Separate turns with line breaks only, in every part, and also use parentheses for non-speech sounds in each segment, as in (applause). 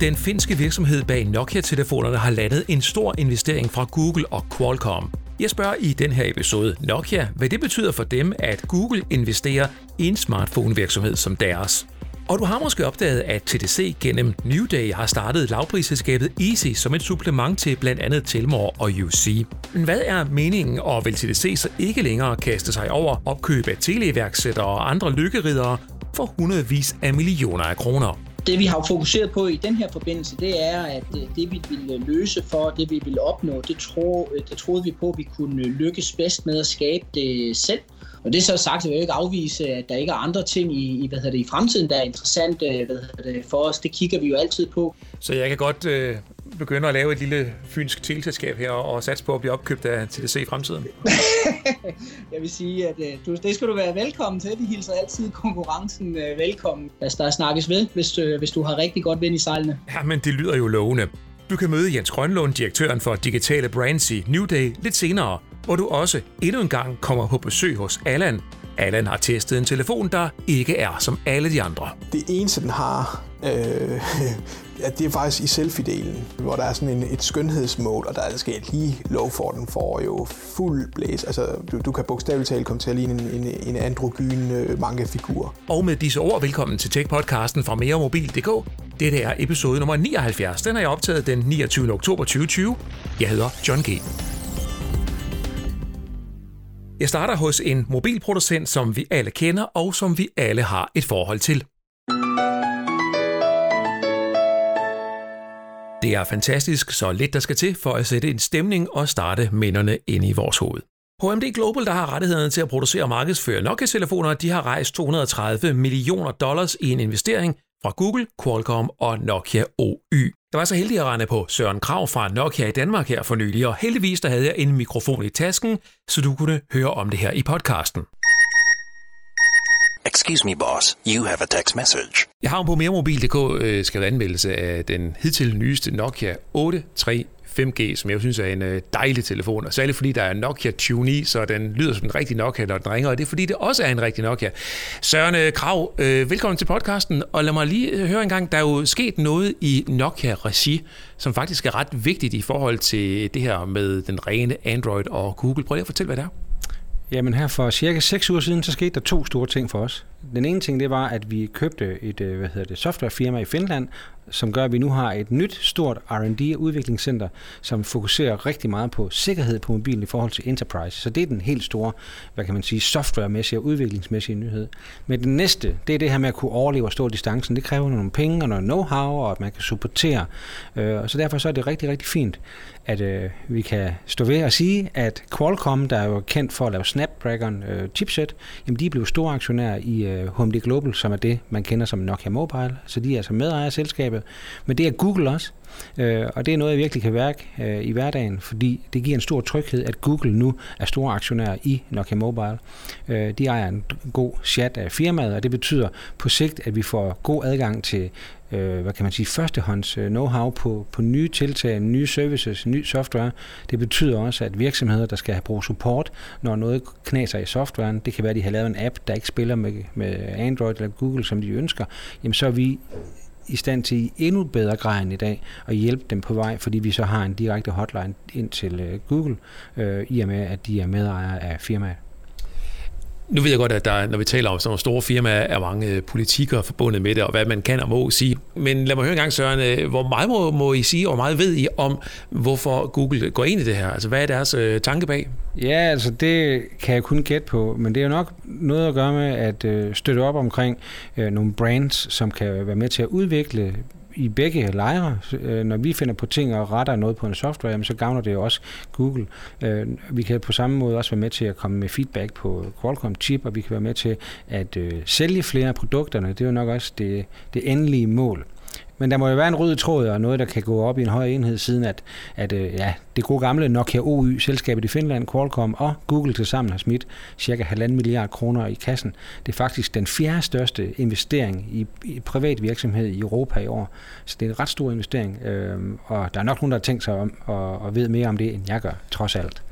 Den finske virksomhed bag Nokia-telefonerne har landet en stor investering fra Google og Qualcomm. Jeg spørger i den her episode Nokia, hvad det betyder for dem, at Google investerer i en smartphone-virksomhed som deres. Og du har måske opdaget, at TDC gennem New Day har startet lavprisselskabet Easy som et supplement til blandt andet Telmor og UC. Men hvad er meningen, og vil TDC så ikke længere kaste sig over opkøb af teleiværksættere og andre lykkeridere for hundredvis af millioner af kroner?
Det vi har fokuseret på i den her forbindelse, det er, at øh, det vi ville øh, løse for, det vi ville opnå, det, tro, øh, det troede vi på, at vi kunne lykkes bedst med at skabe det selv. Og det er så sagt, at jeg vil ikke afvise, at der ikke er andre ting i, i, hvad hedder det, i fremtiden, der er interessant hvad hedder det, for os. Det kigger vi jo altid på.
Så jeg kan godt øh, begynde at lave et lille fynsk teleselskab her og satse på at blive opkøbt af TDC i fremtiden? (laughs)
jeg vil sige, at øh, du, det skal du være velkommen til. Vi hilser altid konkurrencen øh, velkommen. Altså, der snakkes ved, hvis, øh, hvis du har rigtig godt vind i sejlene.
Ja, men det lyder jo lovende. Du kan møde Jens Grønlund, direktøren for digitale brands i New Day, lidt senere, hvor du også endnu en gang kommer på besøg hos Allan. Allan har testet en telefon, der ikke er som alle de andre.
Det eneste, den har, øh, (laughs) ja, det er faktisk i selfie-delen, hvor der er sådan en, et skønhedsmål, og der er skal lige lov for, den får jo fuld blæs. Altså, du, du kan bogstaveligt talt komme til at ligne en, en, en androgyn øh, mange figur.
Og med disse ord, velkommen til Tech-podcasten fra meremobil.dk. Dette er episode nummer 79. Den har jeg optaget den 29. oktober 2020. Jeg hedder John G. Jeg starter hos en mobilproducent, som vi alle kender og som vi alle har et forhold til. Det er fantastisk, så lidt der skal til for at sætte en stemning og starte minderne ind i vores hoved. HMD Global, der har rettighederne til at producere og markedsføre Nokia-telefoner, de har rejst 230 millioner dollars i en investering fra Google, Qualcomm og Nokia OY. Der var så heldig at rende på Søren Krav fra Nokia i Danmark her for nylig, og heldigvis der havde jeg en mikrofon i tasken, så du kunne høre om det her i podcasten.
Excuse me, boss. You have a text message.
Jeg har på meremobil.dk øh, skrevet anmeldelse af den hidtil nyeste Nokia 8.3 5G, som jeg synes er en øh, dejlig telefon, og særligt fordi der er Nokia Tune i, så den lyder som en rigtig Nokia, når den ringer, og det er fordi, det også er en rigtig Nokia. Søren øh, Krav, øh, velkommen til podcasten, og lad mig lige høre en gang, der er jo sket noget i Nokia-regi, som faktisk er ret vigtigt i forhold til det her med den rene Android og Google. Prøv lige at fortælle, hvad det er.
Jamen her for cirka 6 uger siden, så skete der to store ting for os. Den ene ting, det var, at vi købte et øh, hvad hedder det, softwarefirma i Finland, som gør, at vi nu har et nyt, stort R&D udviklingscenter, som fokuserer rigtig meget på sikkerhed på mobilen i forhold til enterprise. Så det er den helt store, hvad kan man sige, softwaremæssige og udviklingsmæssige nyhed. Men den næste, det er det her med at kunne overleve og stå distancen. Det kræver nogle penge og noget know-how, og at man kan supportere. Øh, så derfor så er det rigtig, rigtig fint, at øh, vi kan stå ved og sige, at Qualcomm, der er jo kendt for at lave Snapdragon øh, chipset, jamen de er blevet store aktionærer i øh, Øh, HMD Global, som er det, man kender som Nokia Mobile. Så de er altså medejer af selskabet. Men det er Google også. Øh, og det er noget, jeg virkelig kan værke øh, i hverdagen, fordi det giver en stor tryghed, at Google nu er store aktionærer i Nokia Mobile. Øh, de ejer en god chat af firmaet, og det betyder på sigt, at vi får god adgang til øh, hvad kan man sige, førstehånds øh, know-how på, på nye tiltag, nye services, ny software. Det betyder også, at virksomheder, der skal have brug support, når noget knaser i softwaren, det kan være, at de har lavet en app, der ikke spiller med, med Android eller Google, som de ønsker, jamen så er vi i stand til i endnu bedre grad end i dag at hjælpe dem på vej, fordi vi så har en direkte hotline ind til øh, Google, øh, i og med at de er medejere af firmaet.
Nu ved jeg godt, at der, når vi taler om sådan nogle store firmaer, er mange øh, politikere forbundet med det, og hvad man kan og må sige. Men lad mig høre en gang, Søren, øh, hvor meget må, må I sige, og hvor meget ved I om, hvorfor Google går ind i det her? Altså, hvad er deres øh, tanke bag?
Ja, altså det kan jeg kun gætte på, men det er jo nok noget at gøre med at øh, støtte op omkring øh, nogle brands, som kan være med til at udvikle i begge lejre. Øh, når vi finder på ting og retter noget på en software, så gavner det jo også Google. Øh, vi kan på samme måde også være med til at komme med feedback på Qualcomm chip, og vi kan være med til at øh, sælge flere af produkterne. Det er jo nok også det, det endelige mål. Men der må jo være en rød tråd og noget, der kan gå op i en høj enhed, siden at, at øh, ja, det gode gamle Nokia OY, selskabet i Finland, Qualcomm og Google til sammen har smidt cirka 1,5 milliard kroner i kassen. Det er faktisk den fjerde største investering i, i privat virksomhed i Europa i år. Så det er en ret stor investering, øh, og der er nok nogen, der har tænkt sig om og, og ved mere om det, end jeg gør, trods alt.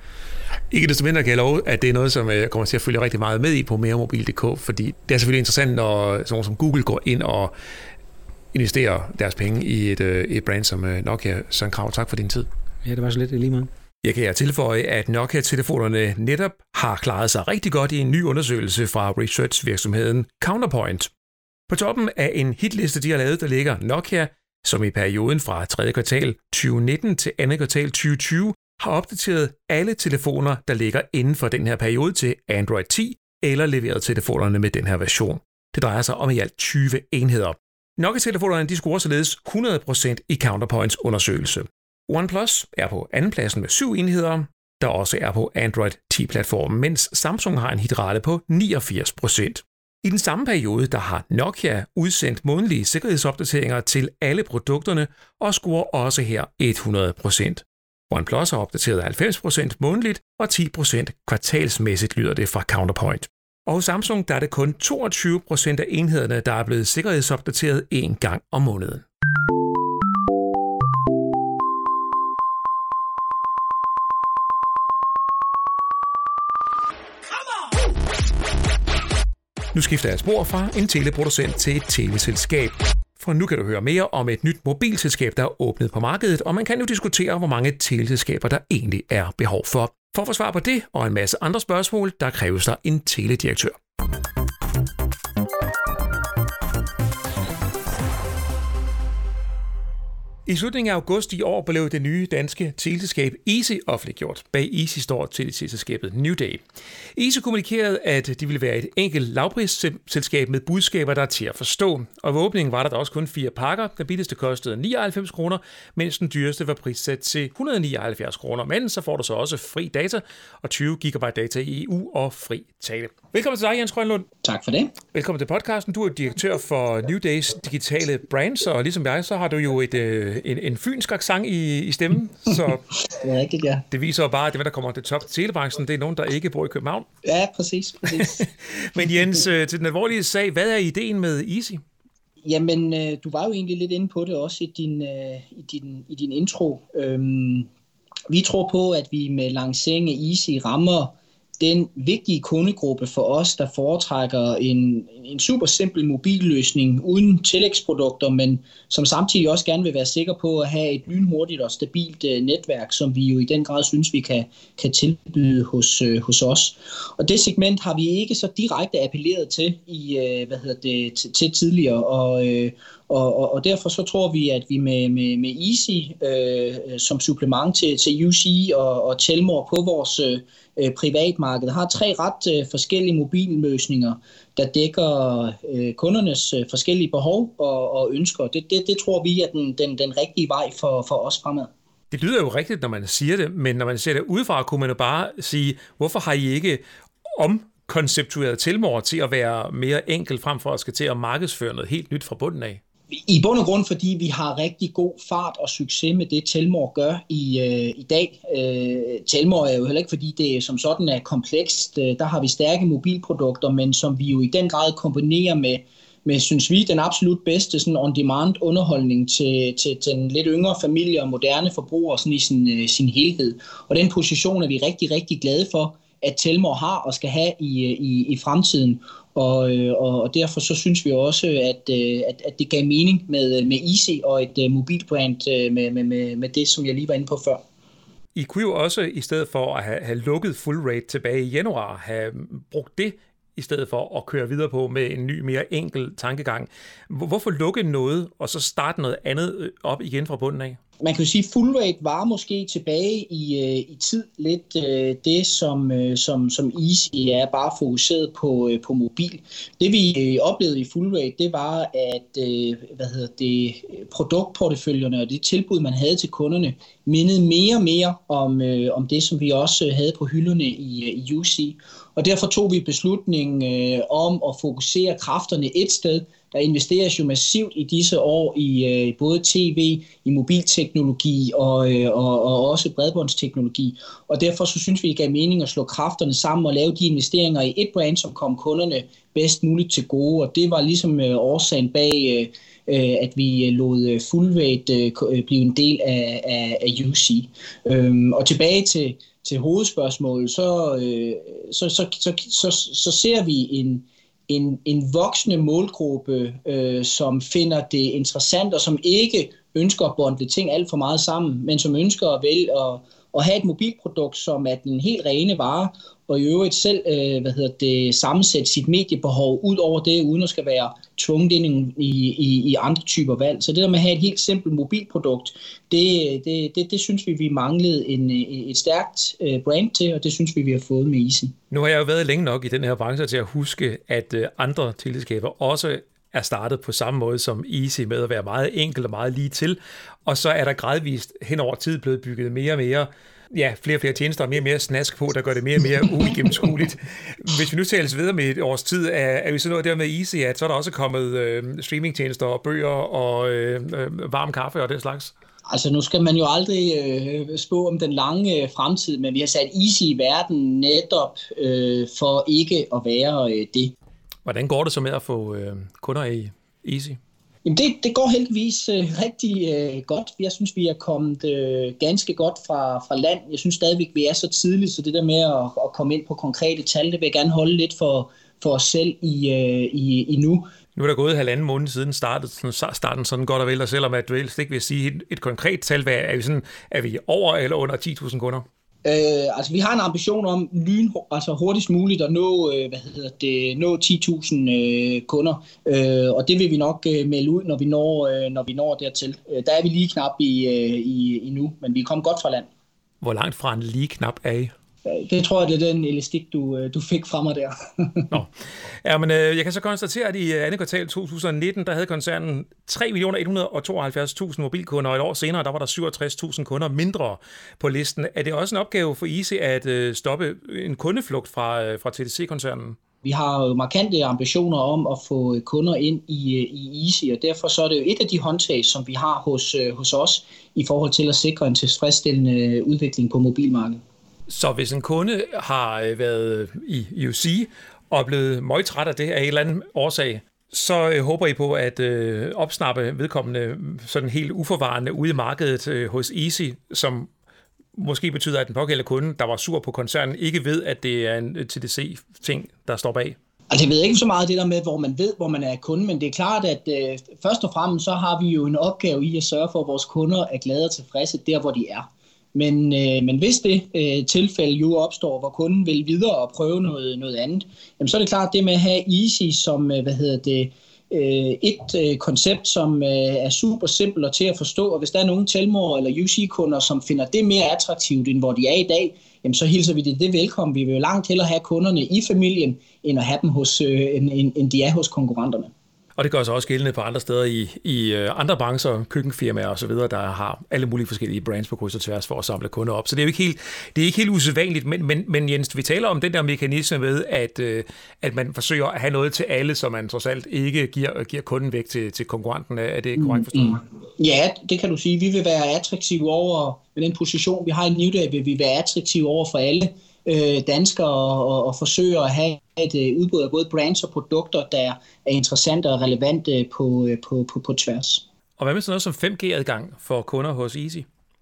Ikke desto mindre kan jeg love, at det er noget, som øh, jeg kommer til at følge rigtig meget med i på meremobil.dk, fordi det er selvfølgelig interessant, når sådan som Google går ind og investerer deres penge i et, øh, et brand som øh, Nokia. Søren Krav, tak for din tid.
Ja, det var så lidt lige meget.
Jeg kan tilføje, at Nokia-telefonerne netop har klaret sig rigtig godt i en ny undersøgelse fra research-virksomheden Counterpoint. På toppen af en hitliste, de har lavet, der ligger Nokia, som i perioden fra 3. kvartal 2019 til 2. kvartal 2020 har opdateret alle telefoner, der ligger inden for den her periode til Android 10 eller leveret telefonerne med den her version. Det drejer sig om i alt 20 enheder. Nokia-telefonerne de scorer således 100% i Counterpoints undersøgelse. OnePlus er på andenpladsen med syv enheder, der også er på Android 10-platformen, mens Samsung har en hitrate på 89%. I den samme periode, der har Nokia udsendt månedlige sikkerhedsopdateringer til alle produkterne og scorer også her 100%. OnePlus har opdateret 90% månedligt og 10% kvartalsmæssigt, lyder det fra Counterpoint. Og hos Samsung der er det kun 22% af enhederne, der er blevet sikkerhedsopdateret en gang om måneden. Nu skifter jeg spor fra en teleproducent til et teleselskab. For nu kan du høre mere om et nyt mobilselskab, der er åbnet på markedet, og man kan jo diskutere, hvor mange teleselskaber der egentlig er behov for. For at få svar på det og en masse andre spørgsmål, der kræves der en teledirektør. I slutningen af august i år blev det nye danske teleselskab Easy offentliggjort. Bag Easy står teleselskabet New Day. Easy kommunikerede, at de ville være et enkelt lavprisselskab med budskaber, der er til at forstå. Og ved åbningen var der også kun fire pakker. Den billigste kostede 99 kroner, mens den dyreste var prissat til 179 kroner. Men så får du så også fri data og 20 GB data i EU og fri tale. Velkommen til dig, Jens Grønlund.
Tak for det.
Velkommen til podcasten. Du er direktør for New Days digitale brands, og ligesom jeg, så har du jo et, øh, en, en fynsk accent i, i stemmen. Så (laughs)
det er rigtigt, ja.
Det viser jo bare, at det, der kommer til top telebranchen, det er nogen, der ikke bor i København.
Ja, præcis. præcis. (laughs)
Men Jens, øh, til den alvorlige sag, hvad er ideen med Easy?
Jamen, øh, du var jo egentlig lidt inde på det også i din, i din, i din intro. Øhm, vi tror på, at vi med lancering af Easy rammer den vigtige kundegruppe for os, der foretrækker en, en super simpel mobilløsning uden tillægsprodukter, men som samtidig også gerne vil være sikker på at have et lynhurtigt og stabilt øh, netværk, som vi jo i den grad synes, vi kan, kan tilbyde hos, øh, hos os. Og det segment har vi ikke så direkte appelleret til i øh, hvad hedder det, til, til tidligere, og, og, og, og derfor så tror vi, at vi med, med, med Easy øh, øh som supplement til, til UC og, og Telmor på vores øh, øh, privatmarked har tre ret øh, forskellige mobilløsninger, der dækker øh, kundernes øh, forskellige behov og, og ønsker. Det, det, det tror vi er den, den, den rigtige vej for, for os fremad.
Det lyder jo rigtigt, når man siger det, men når man ser det udefra, kunne man jo bare sige, hvorfor har I ikke om konceptueret tilmor til at være mere enkel frem for at skal til at markedsføre noget helt nyt fra bunden af?
I bund og grund, fordi vi har rigtig god fart og succes med det, Telmor gør i, øh, i dag. Øh, Telmor er jo heller ikke, fordi det som sådan er komplekst. Øh, der har vi stærke mobilprodukter, men som vi jo i den grad kombinerer med, med synes vi, den absolut bedste sådan on-demand underholdning til, til, til den lidt yngre familie og moderne forbruger sådan i sin, øh, sin helhed. Og den position er vi rigtig, rigtig glade for, at Telmor har og skal have i, øh, i, i fremtiden. Og, øh, og derfor så synes vi også, at, øh, at, at det gav mening med, øh, med IC og et øh, uh, mobilbrand øh, med, med, med, med det, som jeg lige var inde på før.
I kunne jo også, i stedet for at have, have lukket full rate tilbage i januar, have brugt det i stedet for at køre videre på med en ny, mere enkel tankegang. Hvorfor lukke noget, og så starte noget andet op igen fra bunden af?
Man kan jo sige, at full rate var måske tilbage i, øh, i tid lidt øh, det, som, øh, som, som Easy er bare fokuseret på, øh, på mobil. Det vi øh, oplevede i full rate, det var, at øh, hvad hedder det, produktporteføljerne og det tilbud, man havde til kunderne, mindede mere og mere om, øh, om det, som vi også øh, havde på hylderne i, øh, i UC. Og derfor tog vi beslutningen øh, om at fokusere kræfterne et sted, der investeres jo massivt i disse år i øh, både tv, i mobilteknologi og, øh, og, og også bredbåndsteknologi. Og derfor så synes vi, det gav mening at slå kræfterne sammen og lave de investeringer i et brand, som kom kunderne bedst muligt til gode. Og det var ligesom øh, årsagen bag, øh, øh at vi øh, lod øh, Fullweight øh, øh, blive en del af, af, af UC. Øhm, og tilbage til, til hovedspørgsmålet, så, øh, så, så, så, så, så ser vi en en, en voksende målgruppe, øh, som finder det interessant, og som ikke ønsker at bonde ting alt for meget sammen, men som ønsker at vælge at, at have et mobilprodukt, som er den helt rene vare, og i øvrigt selv øh, hvad hedder det, sammensætte sit mediebehov ud over det, uden at skal være tvunget ind i, i, i andre typer valg. Så det der med at have et helt simpelt mobilprodukt, det, det, det, det synes vi, vi manglede en, et stærkt øh, brand til, og det synes vi, vi har fået med Easy.
Nu har jeg jo været længe nok i den her branche til at huske, at øh, andre teleskaber også er startet på samme måde som Easy med at være meget enkelt og meget lige til, og så er der gradvist hen over tid blevet bygget mere og mere ja, flere og flere tjenester og mere og mere snask på, der gør det mere og mere uigennemskueligt. (laughs) Hvis vi nu tales videre med et års tid, er, er vi så noget der med Easy, at så er der også kommet øh, streamingtjenester og bøger og øh, øh, varm kaffe og den slags?
Altså nu skal man jo aldrig øh, spå om den lange øh, fremtid, men vi har sat Easy i verden netop øh, for ikke at være øh, det.
Hvordan går det så med at få øh, kunder i Easy?
Jamen det, det går heldigvis øh, rigtig øh, godt. Jeg synes, vi er kommet øh, ganske godt fra, fra land. Jeg synes stadigvæk, vi er så tidligt, så det der med at, at komme ind på konkrete tal, det vil jeg gerne holde lidt for, for os selv i, øh, i, i nu.
Nu er der gået halvanden måned siden startet, starten sådan godt og vel, og selvom at du helst ikke vil sige et, et konkret tal, hvad er vi, sådan, er vi over eller under 10.000 kunder?
Øh, altså, vi har en ambition om lyn, altså hurtigst muligt at nå, øh, hvad hedder det, nå 10.000 øh, kunder, øh, og det vil vi nok øh, melde ud, når vi når, øh, når vi når dertil. Øh, der er vi lige knap i, øh, i, i nu, men vi er kommet godt fra land.
Hvor langt fra en lige knap er I?
Det tror jeg, det er den elastik, du, øh, du fik fra mig der. (laughs)
Nå. Ja, men øh, jeg kan så konstatere, at i øh, andet kvartal 2019, der havde koncernen 3.172.000 mobilkunder, og et år senere, der var der 67.000 kunder mindre på listen. Er det også en opgave for Easy at øh, stoppe en kundeflugt fra, øh, fra TDC-koncernen?
Vi har jo markante ambitioner om at få kunder ind i, i Easy, og derfor så er det jo et af de håndtag, som vi har hos, hos os i forhold til at sikre en tilfredsstillende udvikling på mobilmarkedet.
Så hvis en kunde har øh, været i UC og er blevet møgtræt af det af en eller anden årsag, så øh, håber I på at øh, opsnappe vedkommende mm, sådan helt uforvarende ude i markedet øh, hos Easy, som måske betyder, at den pågældende kunde, der var sur på koncernen, ikke ved, at det er en øh, TDC-ting, der står bag.
Altså jeg ved ikke så meget det der med, hvor man ved, hvor man er kunde, men det er klart, at øh, først og fremmest så har vi jo en opgave i at sørge for, at vores kunder er glade og tilfredse der, hvor de er. Men, øh, men hvis det øh, tilfælde jo opstår, hvor kunden vil videre og prøve noget, noget andet, jamen så er det klart det med at have Easy som, øh, hvad hedder det, øh, et øh, koncept, som øh, er super simpelt og til at forstå, og hvis der er nogen Telmor eller UC-kunder, som finder det mere attraktivt, end hvor de er i dag, jamen så hilser vi det, det velkommen. Vi vil jo langt hellere have kunderne i familien, end at have dem hos, øh, end, end, end de er hos konkurrenterne.
Og det gør sig også gældende på andre steder i, i øh, andre brancher, køkkenfirmaer osv., der har alle mulige forskellige brands på kryds og tværs for at samle kunder op. Så det er jo ikke helt, det er ikke helt usædvanligt, men, men, men Jens, vi taler om den der mekanisme med, at, øh, at man forsøger at have noget til alle, så man trods alt ikke giver, giver kunden væk til, til konkurrenten. Er det korrekt forstået?
Mm, mm. Ja, det kan du sige. Vi vil være attraktive over, med den position, vi har i Newday, vil vi være attraktive over for alle øh, danskere og, og forsøger at have et øh, udbud af både brands og produkter, der er interessante og relevante på, øh, på, på, på tværs.
Og hvad med sådan noget som 5G-adgang for kunder hos Easy?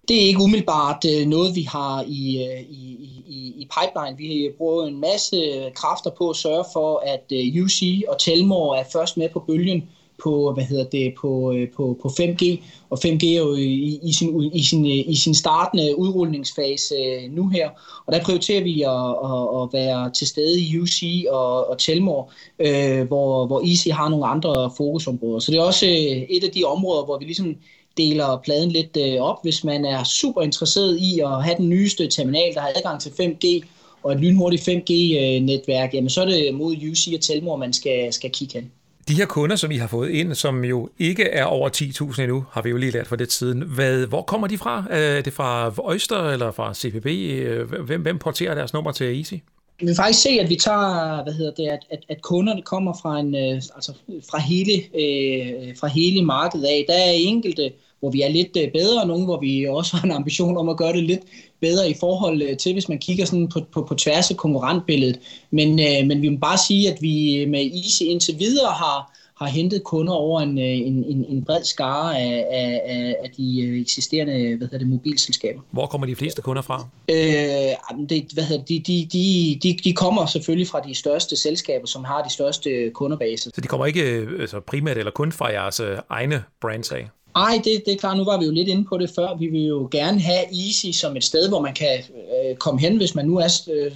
Det er ikke umiddelbart øh, noget, vi har i, øh, i, i, i pipeline. Vi bruger en masse kræfter på at sørge for, at øh, UC og Telmor er først med på bølgen på, hvad hedder det, på, øh, på, på 5G, og 5G er jo i, i, sin, i, sin, øh, i sin startende udrulningsfase øh, nu her, og der prioriterer vi at, at, at være til stede i UC og, og Telmor, øh, hvor, hvor Easy har nogle andre fokusområder. Så det er også et af de områder, hvor vi ligesom deler pladen lidt øh, op, hvis man er super interesseret i at have den nyeste terminal, der har adgang til 5G, og et lynhurtigt 5G-netværk, jamen så er det mod UC og Telmor, man skal, skal kigge hen.
De her kunder, som I har fået ind, som jo ikke er over 10.000 endnu, har vi jo lige lært for det siden. Hvad, hvor kommer de fra? Øh, er det fra Oyster eller fra CPB? Øh, hvem, hvem porterer deres nummer til Easy?
Vi vil faktisk se, at vi tager, hvad hedder det, at, at, at kunderne kommer fra, en, øh, altså fra, hele, øh, fra hele markedet af. Der er enkelte, hvor vi er lidt bedre, og nogle, hvor vi også har en ambition om at gøre det lidt bedre i forhold øh, til, hvis man kigger sådan på, på, på tværs af konkurrentbilledet. Men, øh, men vi må bare sige, at vi med Easy indtil videre har, har hentet kunder over en, en, en, en bred skare af, af, af de eksisterende hvad hedder det, mobilselskaber.
Hvor kommer de fleste kunder fra?
Øh, det, hvad hedder det, de, de, de, de kommer selvfølgelig fra de største selskaber, som har de største kunderbaser.
Så de kommer ikke altså primært eller kun fra jeres egne brands af?
Nej, det, det er klart. Nu var vi jo lidt inde på det før. Vi vil jo gerne have Easy som et sted, hvor man kan øh, komme hen, hvis man nu er... Øh,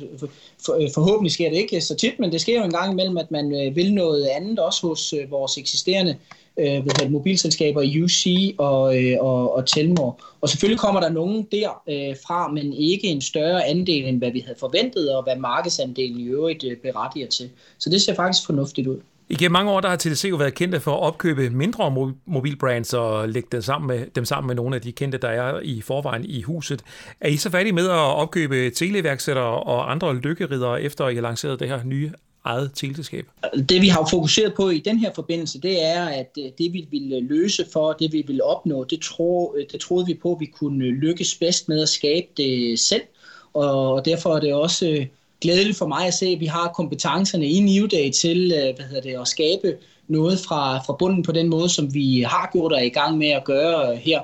for, øh, forhåbentlig sker det ikke så tit, men det sker jo en gang imellem, at man øh, vil noget andet også hos øh, vores eksisterende øh, ved det, mobilselskaber, UC og, øh, og, og Telmor. Og selvfølgelig kommer der nogen der øh, fra, men ikke en større andel, end hvad vi havde forventet, og hvad markedsandelen i øvrigt øh, berettiger til. Så det ser faktisk fornuftigt ud.
I gennem mange år der har TDC jo været kendte for at opkøbe mindre mobilbrands og lægge dem sammen, med, dem sammen med nogle af de kendte, der er i forvejen i huset. Er I så færdige med at opkøbe televærksættere og andre lykkeridere, efter I har lanceret det her nye eget teleselskab?
Det vi har fokuseret på i den her forbindelse, det er, at øh, det vi ville løse for, det vi ville opnå, det, tro, øh, det troede vi på, at vi kunne lykkes bedst med at skabe det selv. Og derfor er det også øh, glædeligt for mig at se, at vi har kompetencerne i Newday til øh, hvad hedder det, at skabe noget fra, fra bunden på den måde, som vi har gjort og er i gang med at gøre her.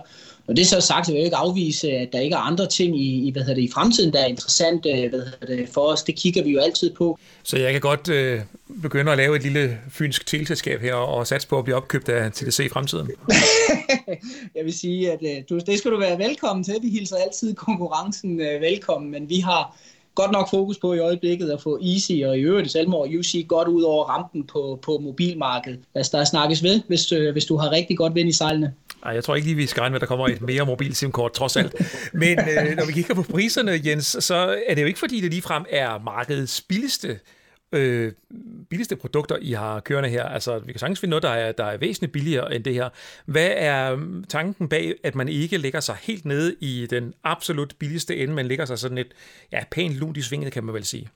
Når det så er sagt, så vil jeg ikke afvise, at der ikke er andre ting i, i, hvad hedder det, i fremtiden, der er interessant øh, hvad hedder det, for os. Det kigger vi jo altid på.
Så jeg kan godt øh, begynde at lave et lille fynsk teleselskab her og satse på at blive opkøbt af TDC i fremtiden? (laughs)
jeg vil sige, at øh, du, det skal du være velkommen til. Vi hilser altid konkurrencen øh, velkommen, men vi har godt nok fokus på i øjeblikket at få Easy og i øvrigt Salmor og UC godt ud over rampen på, på mobilmarkedet. Altså, der snakkes ved, hvis, øh, hvis du har rigtig godt vind i sejlene.
Ej, jeg tror ikke lige, vi skal regne med, at der kommer et mere mobil SIM-kort, trods alt. Men øh, når vi kigger på priserne, Jens, så er det jo ikke fordi, det ligefrem er markedets billigste øh, billigste produkter, I har kørende her? Altså, vi kan sagtens finde noget, der er, der er væsentligt billigere end det her. Hvad er tanken bag, at man ikke lægger sig helt nede i den absolut billigste ende, men lægger sig sådan et ja, pænt lunt i svinget, kan man vel sige?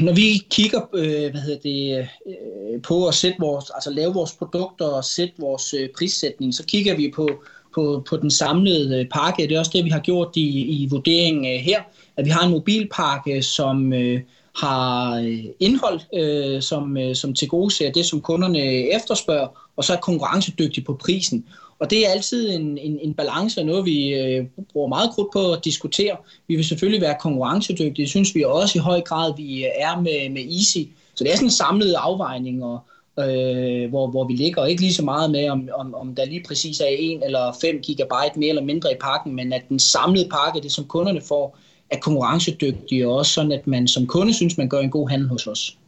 Når vi kigger øh, hvad hedder det, øh, på at sætte vores, altså lave vores produkter og sætte vores øh, prissætning, så kigger vi på, på, på den samlede øh, pakke. Det er også det, vi har gjort i, i vurderingen øh, her, at vi har en mobilpakke, som, øh, har øh, indhold, øh, som, øh, som til gode ser det, som kunderne efterspørger, og så er konkurrencedygtig på prisen. Og det er altid en, en, en balance og noget, vi øh, bruger meget krudt på at diskutere. Vi vil selvfølgelig være konkurrencedygtige. Det synes vi også i høj grad, vi øh, er med, med Easy. Så det er sådan en samlet afvejning, og, øh, hvor, hvor vi ligger. Og ikke lige så meget med, om, om, om der lige præcis er 1 eller 5 gigabyte mere eller mindre i pakken, men at den samlede pakke, det som kunderne får, er konkurrencedygtige, og også sådan, at man som kunde synes, man gør en god handel hos os.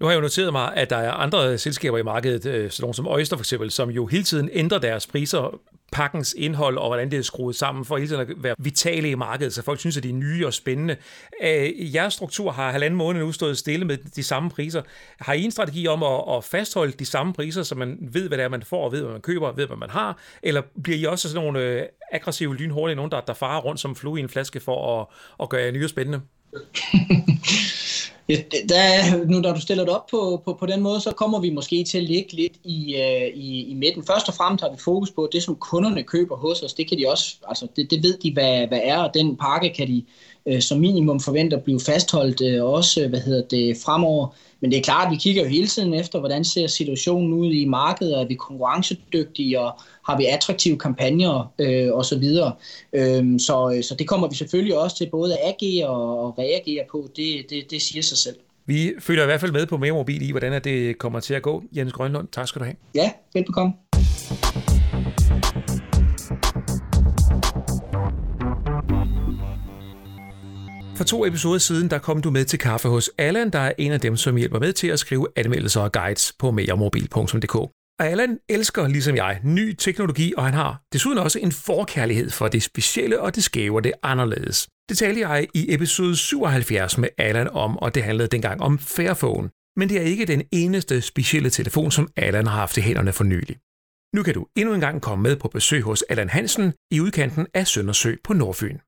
Nu har jeg jo noteret mig, at der er andre selskaber i markedet, øh, sådan nogle som Oyster for eksempel, som jo hele tiden ændrer deres priser pakkens indhold og hvordan det er skruet sammen for hele tiden at være vitale i markedet, så folk synes, at de er nye og spændende. Øh, jeres struktur har halvanden måned nu stået stille med de samme priser. Har I en strategi om at, at fastholde de samme priser, så man ved, hvad det er, man får, og ved, hvad man køber, og ved, hvad man har? Eller bliver I også sådan nogle øh, aggressive, lynhurtige, nogen, der, der farer rundt som flue i en flaske for at, at gøre jer nye og spændende? (laughs)
Ja, der, nu når du stiller det op på, på, på den måde, så kommer vi måske til at ligge lidt i, øh, i, i midten. Først og fremmest har vi fokus på det, som kunderne køber hos os. Det kan de også, altså det, det ved de, hvad, hvad er, og den pakke kan de øh, som minimum forvente at blive fastholdt øh, også, hvad hedder det, fremover. Men det er klart, at vi kigger jo hele tiden efter, hvordan ser situationen ud i markedet, er vi konkurrencedygtige, og har vi attraktive kampagner øh, osv. Øhm, så, så det kommer vi selvfølgelig også til både at agere og reagere på, det, det, det siger sig selv.
Vi følger i hvert fald med på Mere Mobil i, hvordan det kommer til at gå. Jens Grønlund, tak skal du have.
Ja, velbekomme.
For to episoder siden, der kom du med til kaffe hos Allan, der er en af dem, som hjælper med til at skrive anmeldelser og guides på meremobil.dk. Og Allan elsker, ligesom jeg, ny teknologi, og han har desuden også en forkærlighed for det specielle og det skæve og det anderledes. Det talte jeg i episode 77 med Allan om, og det handlede dengang om Fairphone. Men det er ikke den eneste specielle telefon, som Allan har haft i hænderne for nylig. Nu kan du endnu en gang komme med på besøg hos Allan Hansen i udkanten af Søndersø på Nordfyn.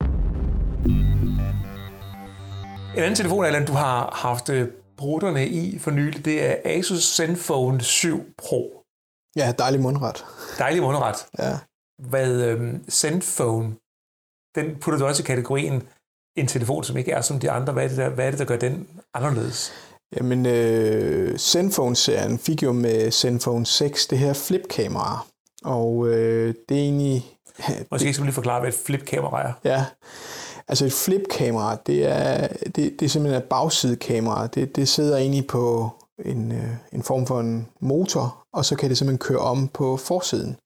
En anden telefon, Allan, du har haft øh, brutterne i for nylig, det er Asus Zenfone 7 Pro.
Ja, dejlig mundret.
Dejlig mundret.
Ja.
Hvad øhm, Zenfone, den putter du også i kategorien en telefon, som ikke er som de andre. Hvad er det, der, hvad er det, der gør den anderledes?
Jamen, øh, Zenfone-serien fik jo med Zenfone 6 det her flip-kamera. Og øh, det er egentlig... (laughs)
Måske skal vi lige forklare, hvad et flip-kamera er.
Ja, altså et flip-kamera, det er, det, det er simpelthen et bagsidekamera. Det, det sidder egentlig på en, øh, en form for en motor, og så kan det simpelthen køre om på forsiden.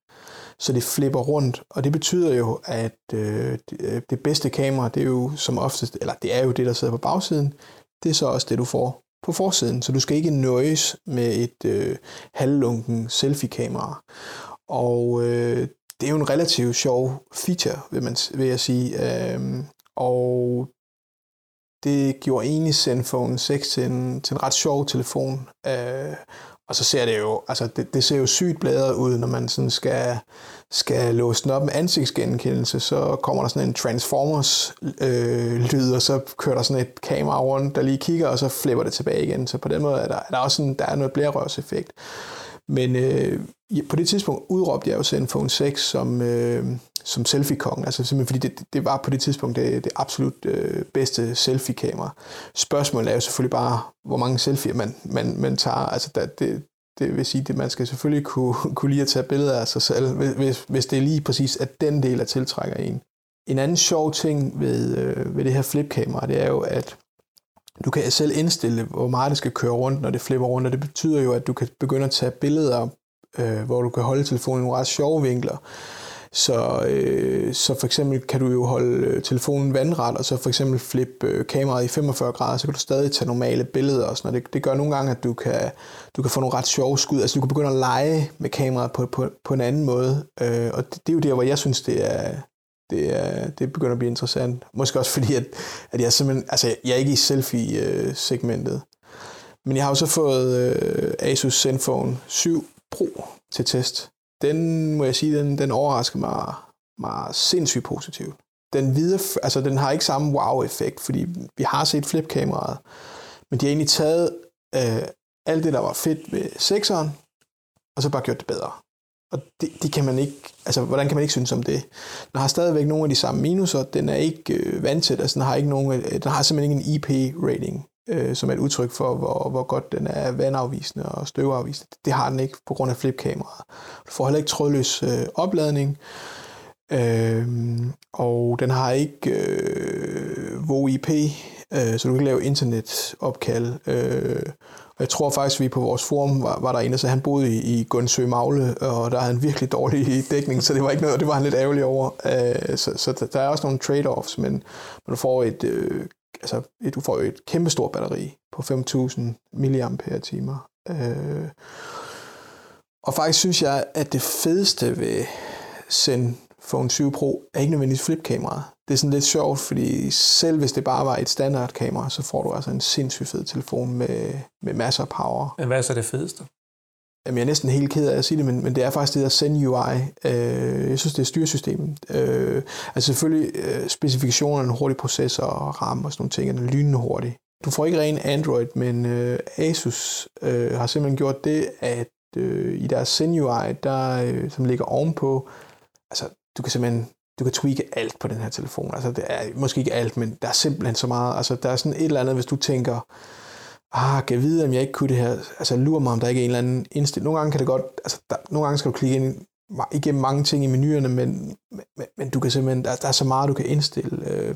Så det flipper rundt, og det betyder jo, at øh, øh, det, bedste kamera, det er jo som oftest, eller det er jo det, der sidder på bagsiden, det er så også det, du får på forsiden. Så du skal ikke nøjes med et øh, halvlunken selfie-kamera. Og øh, det er jo en relativt sjov feature, vil, man, vil jeg sige. Øh, og det gjorde egentlig Zenfone 6 til en, til en ret sjov telefon. Øh, og så ser det jo, altså det, det ser jo sygt bladret ud, når man sådan skal, skal låse den op med ansigtsgenkendelse, så kommer der sådan en Transformers-lyd, øh, og så kører der sådan et kamera rundt, der lige kigger, og så flipper det tilbage igen. Så på den måde er der, er der også sådan, der er noget blærerørseffekt. Men øh, på det tidspunkt udråbte jeg jo Zenfone 6 som, øh, som selfie-kongen, altså simpelthen fordi det, det var på det tidspunkt det, det absolut øh, bedste selfie-kamera. Spørgsmålet er jo selvfølgelig bare, hvor mange selfies man, man, man tager. Altså der, det, det vil sige, at man skal selvfølgelig kunne, kunne lide at tage billeder af sig selv, hvis, hvis det er lige præcis, at den del af tiltrækker en. En anden sjov ting ved, øh, ved det her flip-kamera, det er jo, at du kan selv indstille, hvor meget det skal køre rundt, når det flipper rundt, og det betyder jo, at du kan begynde at tage billeder, øh, hvor du kan holde telefonen i nogle ret sjove vinkler. Så, øh, så for eksempel kan du jo holde øh, telefonen vandret, og så for eksempel flippe øh, kameraet i 45 grader, så kan du stadig tage normale billeder og sådan noget. Det, det gør nogle gange, at du kan, du kan få nogle ret sjove skud. Altså du kan begynde at lege med kameraet på, på, på en anden måde. Øh, og det, det er jo der, hvor jeg synes, det er, det, er, det begynder at blive interessant. Måske også fordi, at, at jeg simpelthen, altså jeg er ikke i selfie-segmentet. Men jeg har også fået øh, Asus Zenfone 7 Pro til test. Den, må jeg sige, den, den overrasker mig, mig sindssygt positivt. Den, videre, altså, den har ikke samme wow-effekt, fordi vi har set flipkameraet, men de har egentlig taget øh, alt det, der var fedt ved 6'eren, og så bare gjort det bedre. Og det, det kan man ikke, altså hvordan kan man ikke synes om det? Den har stadigvæk nogle af de samme minuser, den er ikke øh, vandtæt, altså den har, ikke nogen, øh, den har simpelthen ikke en IP-rating, øh, som er et udtryk for, hvor, hvor godt den er vandafvisende og støvafvisende. Det har den ikke på grund af flipkameraet. Du får heller ikke trådløs øh, opladning, øh, og den har ikke øh, VoIP, øh, så du kan lave internetopkald. Øh, og jeg tror faktisk, at vi på vores forum var, var der en, der så han boede i, i Gunsø Magle, og der havde han virkelig dårlig (laughs) dækning, så det var ikke noget, det var han lidt ærgerlig over. Øh, så, så der er også nogle trade-offs, men du får et, øh, altså et, du får et kæmpestort batteri på 5.000 mAh. Øh, og faktisk synes jeg, at det fedeste ved Zenfone 7 Pro er ikke nødvendigvis flipkameraet det er sådan lidt sjovt, fordi selv hvis det bare var et standardkamera, så får du altså en sindssygt fed telefon med, med masser af power.
Men hvad er så det fedeste?
Jamen, jeg er næsten helt ked af at sige det, men, men det er faktisk det der Zen UI. Øh, jeg synes, det er styresystemet. Øh, altså selvfølgelig øh, specifikationerne, hurtig processor og RAM og sådan nogle ting, er lynende hurtig. Du får ikke ren Android, men øh, Asus øh, har simpelthen gjort det, at øh, i deres Zen UI, der, øh, som ligger ovenpå, altså du kan simpelthen du kan tweake alt på den her telefon. Altså, det er måske ikke alt, men der er simpelthen så meget. Altså, der er sådan et eller andet, hvis du tænker, ah, kan jeg vide, om jeg ikke kunne det her? Altså, lurer mig, om der ikke er en eller anden indstilling. Nogle gange kan det godt, altså, der, nogle gange skal du klikke ind igennem mange ting i menuerne, men, men, men du kan simpelthen, der, der er så meget, du kan indstille. Øh.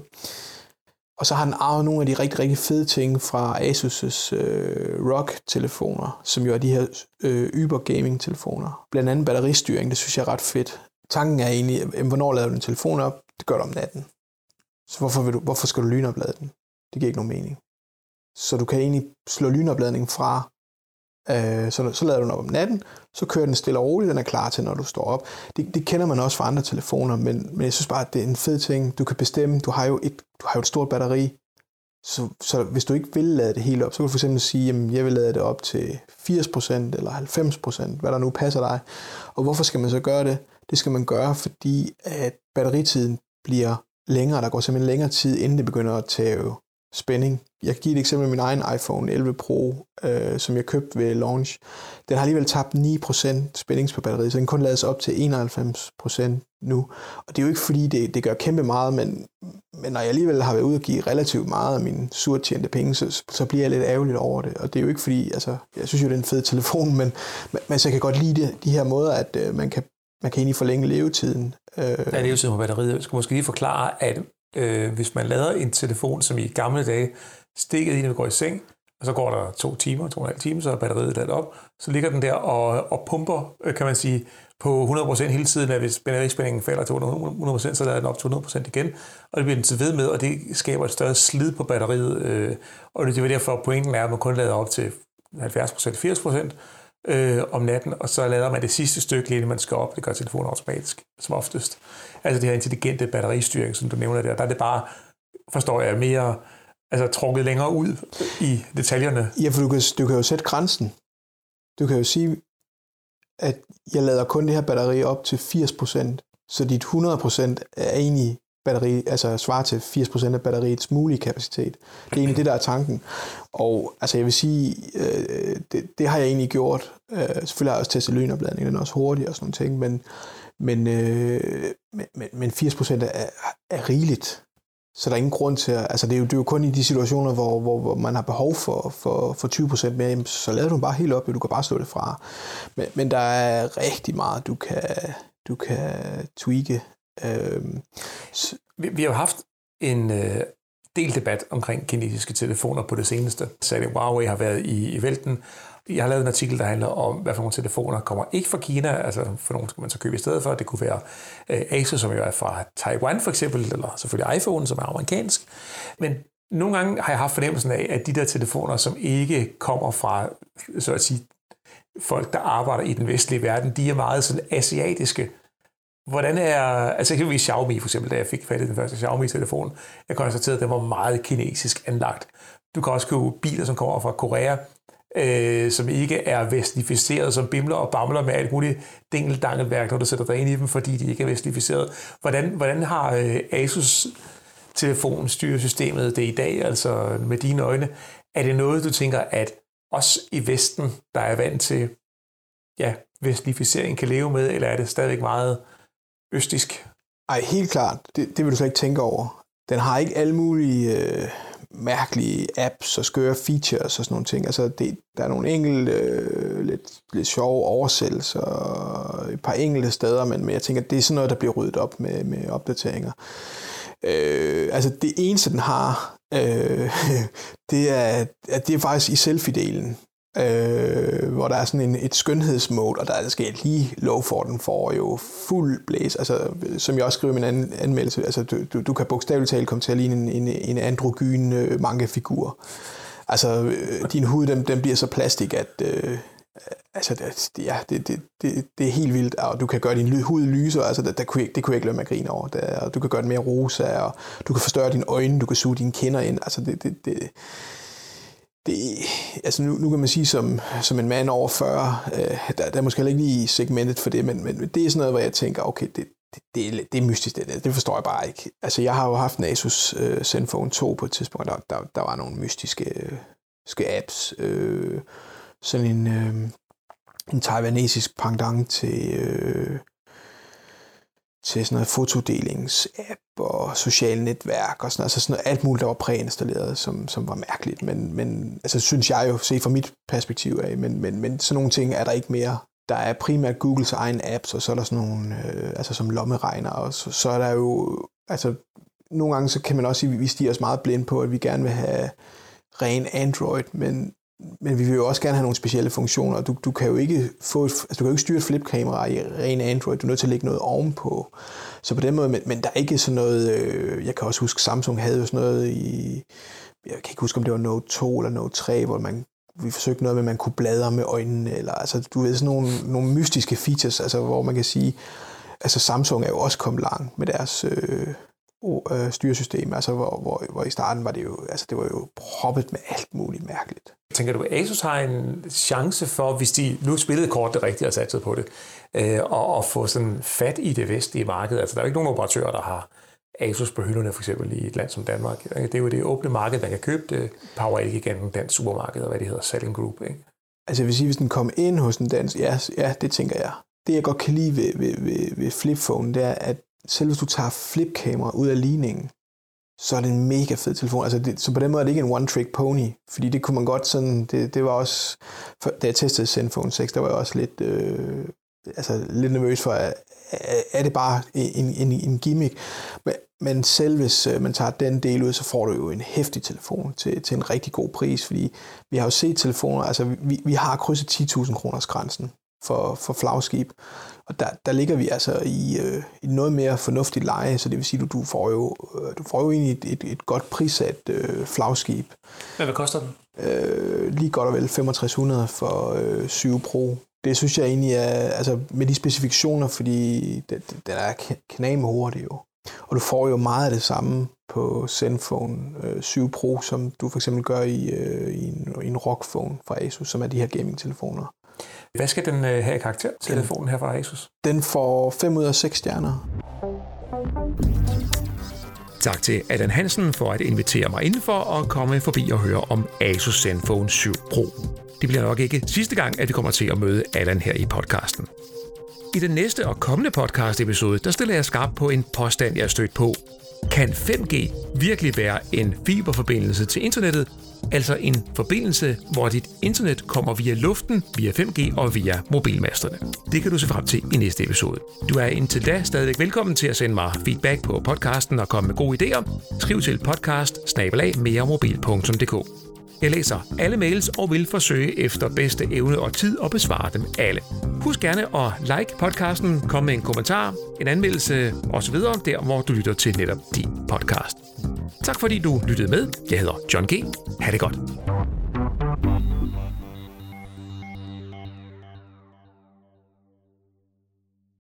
Og så har den arvet nogle af de rigtig, rigtig fede ting fra Asus' øh, ROG-telefoner, som jo er de her øh, Uber Gaming-telefoner. Blandt andet batteristyring, det synes jeg er ret fedt tanken er egentlig, hvornår lader du din telefon op? Det gør du om natten. Så hvorfor, vil du, hvorfor skal du lynoplade den? Det giver ikke nogen mening. Så du kan egentlig slå lynopladningen fra, øh, så, så lader du den op om natten, så kører den stille og roligt, den er klar til, når du står op. Det, det kender man også fra andre telefoner, men, men jeg synes bare, at det er en fed ting. Du kan bestemme, du har jo et, du har jo et stort batteri, så, så hvis du ikke vil lade det helt op, så kan du for eksempel sige, at jeg vil lade det op til 80% eller 90%, hvad der nu passer dig. Og hvorfor skal man så gøre det? Det skal man gøre, fordi at batteritiden bliver længere. Der går simpelthen længere tid, inden det begynder at tage spænding. Jeg kan give et eksempel med min egen iPhone 11 Pro, øh, som jeg købte ved launch. Den har alligevel tabt 9% spændings på batteriet, så den kun lades op til 91% nu. Og det er jo ikke fordi, det, det gør kæmpe meget, men, men når jeg alligevel har været ude og give relativt meget af mine surtjente penge, så, så bliver jeg lidt ærgerligt over det. Og det er jo ikke fordi, altså, jeg synes jo, det er en fed telefon, men, men så jeg kan godt lide det, de her måder, at øh, man, kan, man kan egentlig forlænge levetiden.
Øh. Ja, levetiden på batteriet. Jeg skal måske lige forklare, at øh, hvis man lader en telefon, som i gamle dage stikket i, når vi går i seng, og så går der to timer, to og en halv time, så er batteriet ladet op, så ligger den der og, og pumper, øh, kan man sige, på 100% hele tiden, at hvis batterispændingen falder til 100%, så lader den op til 100% igen, og det bliver den til ved med, og det skaber et større slid på batteriet, øh, og det er derfor, pointen er, at man kun lader op til 70%, 80% øh, om natten, og så lader man det sidste stykke, lige man skal op. Det gør telefonen automatisk, som oftest. Altså det her intelligente batteristyring, som du nævner der, der er det bare, forstår jeg, mere altså trukket længere ud i detaljerne.
Ja, for du kan, du kan jo sætte grænsen. Du kan jo sige, at jeg lader kun det her batteri op til 80%, så dit 100% er egentlig batteri, altså svarer til 80% af batteriets mulige kapacitet. Det er egentlig det, der er tanken. Og altså jeg vil sige, øh, det, det har jeg egentlig gjort. Øh, selvfølgelig har jeg også testet lynopladning, den er også hurtig og sådan nogle ting, men, men, øh, men, men 80% er, er rigeligt. Så der er ingen grund til at, altså det er jo, det er jo kun i de situationer, hvor, hvor, hvor man har behov for, for, for 20% mere, så lader du bare helt op, du kan bare slå det fra. Men, men der er rigtig meget, du kan, du kan tweake. Øhm,
så. vi, vi har jo haft en øh, del debat omkring kinesiske telefoner på det seneste. Så Huawei har været i, i vælten, jeg har lavet en artikel, der handler om, hvad for nogle telefoner kommer ikke fra Kina, altså for nogle skal man så købe i stedet for. Det kunne være øh, Asus, som jo er fra Taiwan for eksempel, eller selvfølgelig iPhone, som er amerikansk. Men nogle gange har jeg haft fornemmelsen af, at de der telefoner, som ikke kommer fra, så at sige, folk, der arbejder i den vestlige verden, de er meget sådan asiatiske. Hvordan er, altså eksempelvis Xiaomi for eksempel, da jeg fik fat i den første Xiaomi-telefon, jeg konstaterede, at den var meget kinesisk anlagt. Du kan også købe biler, som kommer fra Korea, øh, som ikke er vestlificeret, som bimler og bamler med alt muligt dingeldangelværk, når du sætter dig ind i dem, fordi de ikke er vestlificeret. Hvordan, hvordan har øh, Asus telefonstyresystemet det i dag, altså med dine øjne? Er det noget, du tænker, at os i Vesten, der er vant til ja, vestlificering, kan leve med, eller er det stadigvæk meget østisk?
Ej, helt klart. Det, det vil du slet ikke tænke over. Den har ikke alle mulige øh, mærkelige apps og skøre features og sådan nogle ting. Altså, det, der er nogle enkelte øh, lidt, lidt sjove oversættelser og et par enkelte steder, men, men jeg tænker, det er sådan noget, der bliver ryddet op med, med opdateringer. Øh, altså, det eneste, den har, øh, (laughs) det, er, at det er faktisk i selfie-delen øh, hvor der er sådan en, et skønhedsmål, og der er jeg lige lov for, den får jo fuld blæs. Altså, som jeg også skriver i min an, anmeldelse, altså, du, du, du kan bogstaveligt talt komme til at ligne en, en, en androgyn øh, mangafigur. Altså, øh, din hud, den, den bliver så plastik, at øh, altså, det, ja, det, det, det, det er helt vildt, og du kan gøre din hud lysere, altså, det, det, kunne jeg, det kunne jeg ikke lade mig grine over. Det, og du kan gøre den mere rosa, og du kan forstørre dine øjne, du kan suge dine kinder ind. Altså, det, det, det, det, altså nu, nu kan man sige som, som en mand over 40, øh, der, der er måske heller ikke lige segmentet for det, men, men det er sådan noget, hvor jeg tænker, okay, det, det, det, det er mystisk, det, det forstår jeg bare ikke. Altså jeg har jo haft en Asus øh, Zenfone 2 på et tidspunkt, der, der, der var nogle mystiske øh, apps, øh, sådan en, øh, en taiwanesisk pendant til, øh, til sådan noget fotodelingsapp og sociale netværk og sådan, altså sådan noget, alt muligt, der var præinstalleret, som, som var mærkeligt. Men, men altså, synes jeg jo, set fra mit perspektiv af, men, men, men sådan nogle ting er der ikke mere. Der er primært Googles egen apps, og så er der sådan nogle, øh, altså som lommeregner, og så, så er der jo, altså nogle gange så kan man også sige, at vi stiger os meget blind på, at vi gerne vil have ren Android, men men vi vil jo også gerne have nogle specielle funktioner. Du, du kan jo ikke få et, altså du kan jo ikke styre et flipkamera i ren Android. Du er nødt til at lægge noget ovenpå. Så på den måde, men, men der er ikke sådan noget, øh, jeg kan også huske, Samsung havde jo sådan noget i, jeg kan ikke huske, om det var Note 2 eller Note 3, hvor man vi forsøgte noget med, at man kunne bladre med øjnene, eller altså, du ved, sådan nogle, nogle mystiske features, altså, hvor man kan sige, altså Samsung er jo også kommet langt med deres øh, øh, styresystem, altså hvor, hvor, hvor i starten var det jo, altså det var jo proppet med alt muligt mærkeligt.
Tænker du, at Asus har en chance for, hvis de nu spillede kort det rigtige og satset på det, øh, og, og få sådan fat i det vestlige marked? Altså der er jo ikke nogen operatører, der har Asus på hylderne, for eksempel i et land som Danmark. Det er jo det åbne marked, der kan købe det. Power igennem dansk supermarked, og hvad det hedder, Selling Group. Ikke?
Altså jeg vil sige, hvis den kom ind hos en dansk, ja, ja det tænker jeg. Det jeg godt kan lide ved, ved, ved, ved flipphone, det er, at selv hvis du tager flipkamera ud af ligningen, så er det en mega fed telefon. Altså det, så på den måde er det ikke en one-trick pony, fordi det kunne man godt sådan, det, det var også, for, da jeg testede Zenfone 6, der var jeg også lidt, øh, altså lidt nervøs for, at, er det bare en, en, en gimmick? Men, men selv hvis øh, man tager den del ud, så får du jo en hæftig telefon til, til en rigtig god pris, fordi vi har jo set telefoner, altså vi, vi har krydset 10.000 kroners grænsen for, for flagskib, og der, der ligger vi altså i, øh, i noget mere fornuftigt leje, så det vil sige, at du, du får jo, øh, du får jo egentlig et, et, et godt prissat øh, flagskib.
Men hvad koster den?
Øh, lige godt og vel 6500 for øh, 7 Pro. Det synes jeg egentlig er, altså med de specifikationer, fordi det, det er knæme hurtigt jo. Og du får jo meget af det samme på Zenfone øh, 7 Pro, som du for eksempel gør i, øh, i, en, i en ROG-phone fra Asus, som er de her gaming-telefoner.
Hvad skal den øh, have i karakter, telefonen her fra Asus?
Den får 5 ud af 6 stjerner.
Tak til Allan Hansen for at invitere mig indenfor og komme forbi og høre om Asus Zenfone 7 Pro. Det bliver nok ikke sidste gang, at vi kommer til at møde Allan her i podcasten. I den næste og kommende podcast-episode, der stiller jeg skarp på en påstand, jeg er stødt på. Kan 5G virkelig være en fiberforbindelse til internettet, altså en forbindelse, hvor dit internet kommer via luften, via 5G og via mobilmasterne. Det kan du se frem til i næste episode. Du er indtil da stadigvæk velkommen til at sende mig feedback på podcasten og komme med gode idéer. Skriv til podcast jeg læser alle mails og vil forsøge efter bedste evne og tid at besvare dem alle. Husk gerne at like podcasten, komme med en kommentar, en anmeldelse osv., der hvor du lytter til netop din podcast. Tak fordi du lyttede med. Jeg hedder John G. Ha' det godt.